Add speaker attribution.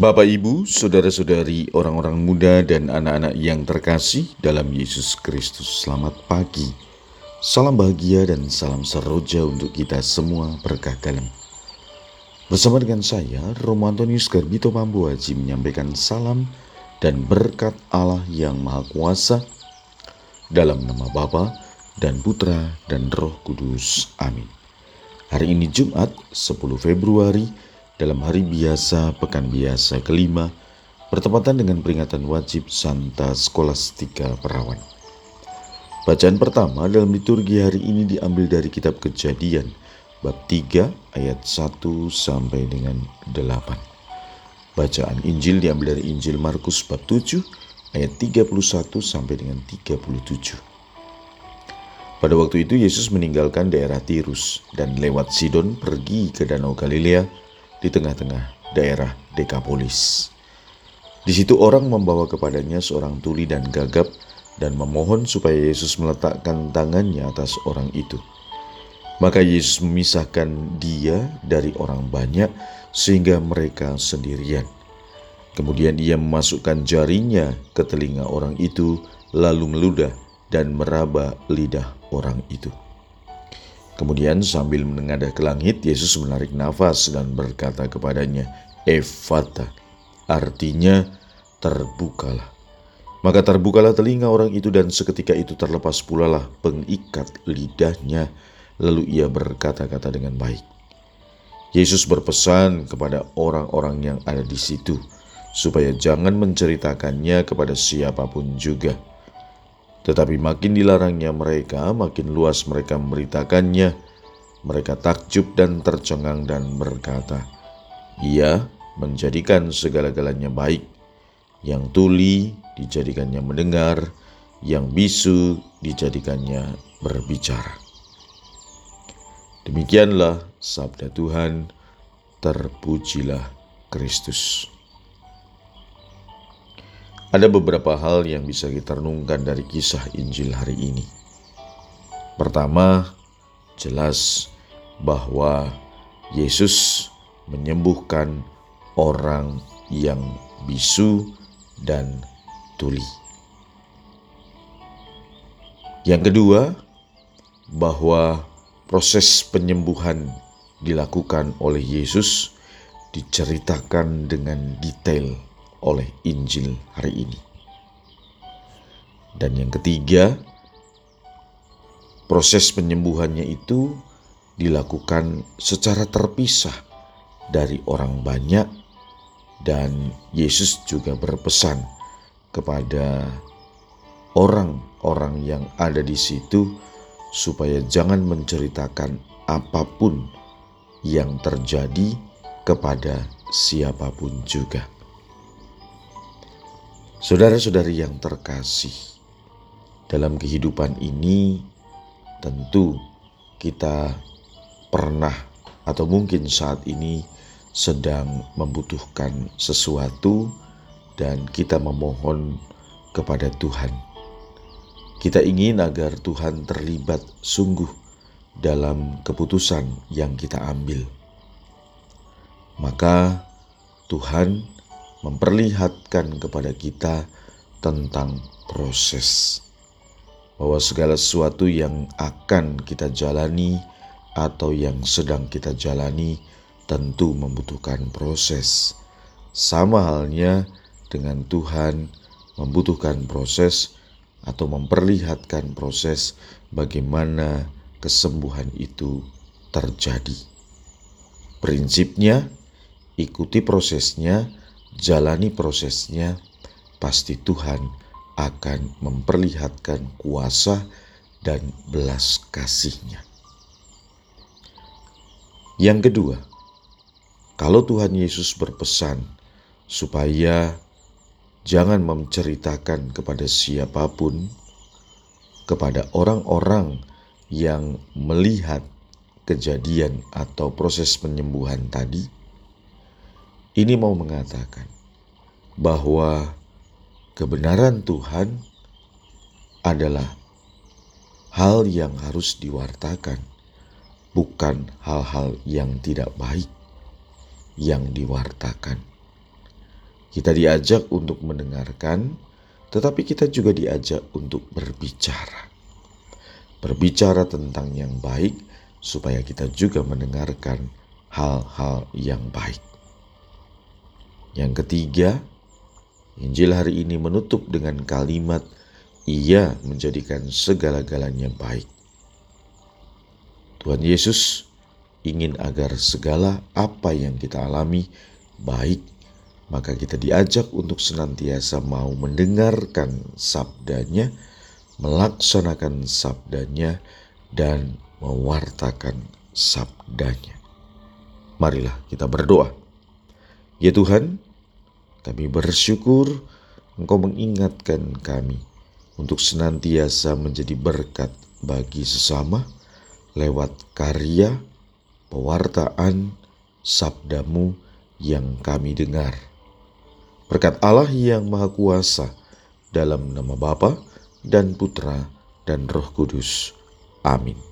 Speaker 1: Bapak, Ibu, saudara-saudari, orang-orang muda, dan anak-anak yang terkasih dalam Yesus Kristus, selamat pagi. Salam bahagia dan salam seroja untuk kita semua berkah dalam. Bersama dengan saya, Romo Antonius Garbito Pambuaji menyampaikan salam dan berkat Allah yang Maha Kuasa dalam nama Bapa dan Putra dan Roh Kudus. Amin. Hari ini Jumat 10 Februari dalam hari biasa pekan biasa kelima bertepatan dengan peringatan wajib Santa Skolastika Perawan. Bacaan pertama dalam liturgi hari ini diambil dari kitab Kejadian bab 3 ayat 1 sampai dengan 8. Bacaan Injil diambil dari Injil Markus bab 7 ayat 31 sampai dengan 37. Pada waktu itu Yesus meninggalkan daerah Tirus dan lewat Sidon pergi ke Danau Galilea di tengah-tengah daerah Dekapolis. Di situ orang membawa kepadanya seorang tuli dan gagap dan memohon supaya Yesus meletakkan tangannya atas orang itu. Maka Yesus memisahkan dia dari orang banyak sehingga mereka sendirian. Kemudian ia memasukkan jarinya ke telinga orang itu lalu meludah dan meraba lidah orang itu. Kemudian sambil menengadah ke langit, Yesus menarik nafas dan berkata kepadanya, Evata, artinya terbukalah. Maka terbukalah telinga orang itu dan seketika itu terlepas pula lah pengikat lidahnya, lalu ia berkata-kata dengan baik. Yesus berpesan kepada orang-orang yang ada di situ, supaya jangan menceritakannya kepada siapa pun juga tetapi makin dilarangnya mereka, makin luas mereka memberitakannya. Mereka takjub dan tercengang dan berkata, Ia menjadikan segala-galanya baik. Yang tuli dijadikannya mendengar, yang bisu dijadikannya berbicara. Demikianlah sabda Tuhan, terpujilah Kristus. Ada beberapa hal yang bisa kita renungkan dari kisah Injil hari ini. Pertama, jelas bahwa Yesus menyembuhkan orang yang bisu dan tuli. Yang kedua, bahwa proses penyembuhan dilakukan oleh Yesus diceritakan dengan detail oleh Injil hari ini. Dan yang ketiga, proses penyembuhannya itu dilakukan secara terpisah dari orang banyak dan Yesus juga berpesan kepada orang-orang yang ada di situ supaya jangan menceritakan apa pun yang terjadi kepada siapa pun juga. Saudara-saudari yang terkasih, dalam kehidupan ini tentu kita pernah atau mungkin saat ini sedang membutuhkan sesuatu dan kita memohon kepada Tuhan. Kita ingin agar Tuhan terlibat sungguh dalam keputusan yang kita ambil. Maka Tuhan memperlihatkan kepada kita tentang proses. Bahwa segala sesuatu yang akan kita jalani atau yang sedang kita jalani tentu membutuhkan proses. Sama halnya dengan Tuhan membutuhkan proses atau memperlihatkan proses bagaimana kesembuhan itu terjadi. Prinsipnya, ikuti prosesnya jalani prosesnya, pasti Tuhan akan memperlihatkan kuasa dan belas kasihnya. Yang kedua, kalau Tuhan Yesus berpesan supaya jangan menceritakan kepada siapa pun, kepada orang-orang yang melihat kejadian atau proses penyembuhan tadi, ini mau mengatakan bahwa kebenaran Tuhan adalah hal yang harus diwartakan, bukan hal-hal yang tidak baik yang diwartakan. Kita diajak untuk mendengarkan, tetapi kita juga diajak untuk berbicara. Berbicara tentang yang baik, supaya kita juga mendengarkan hal-hal yang baik. Yang ketiga, Injil hari ini menutup dengan kalimat ia menjadikan segala-galanya baik. Tuhan Yesus ingin agar segala apa yang kita alami baik, maka kita diajak untuk senantiasa mau mendengarkan sabdanya, melaksanakan sabdanya, dan mewartakan sabdanya. Marilah kita berdoa. Ya Tuhan, kami bersyukur Engkau mengingatkan kami untuk senantiasa menjadi berkat bagi sesama lewat karya, pewartaan, sabdamu yang kami dengar. Berkat Allah yang Maha Kuasa, dalam nama Bapa dan Putra dan Roh Kudus. Amin.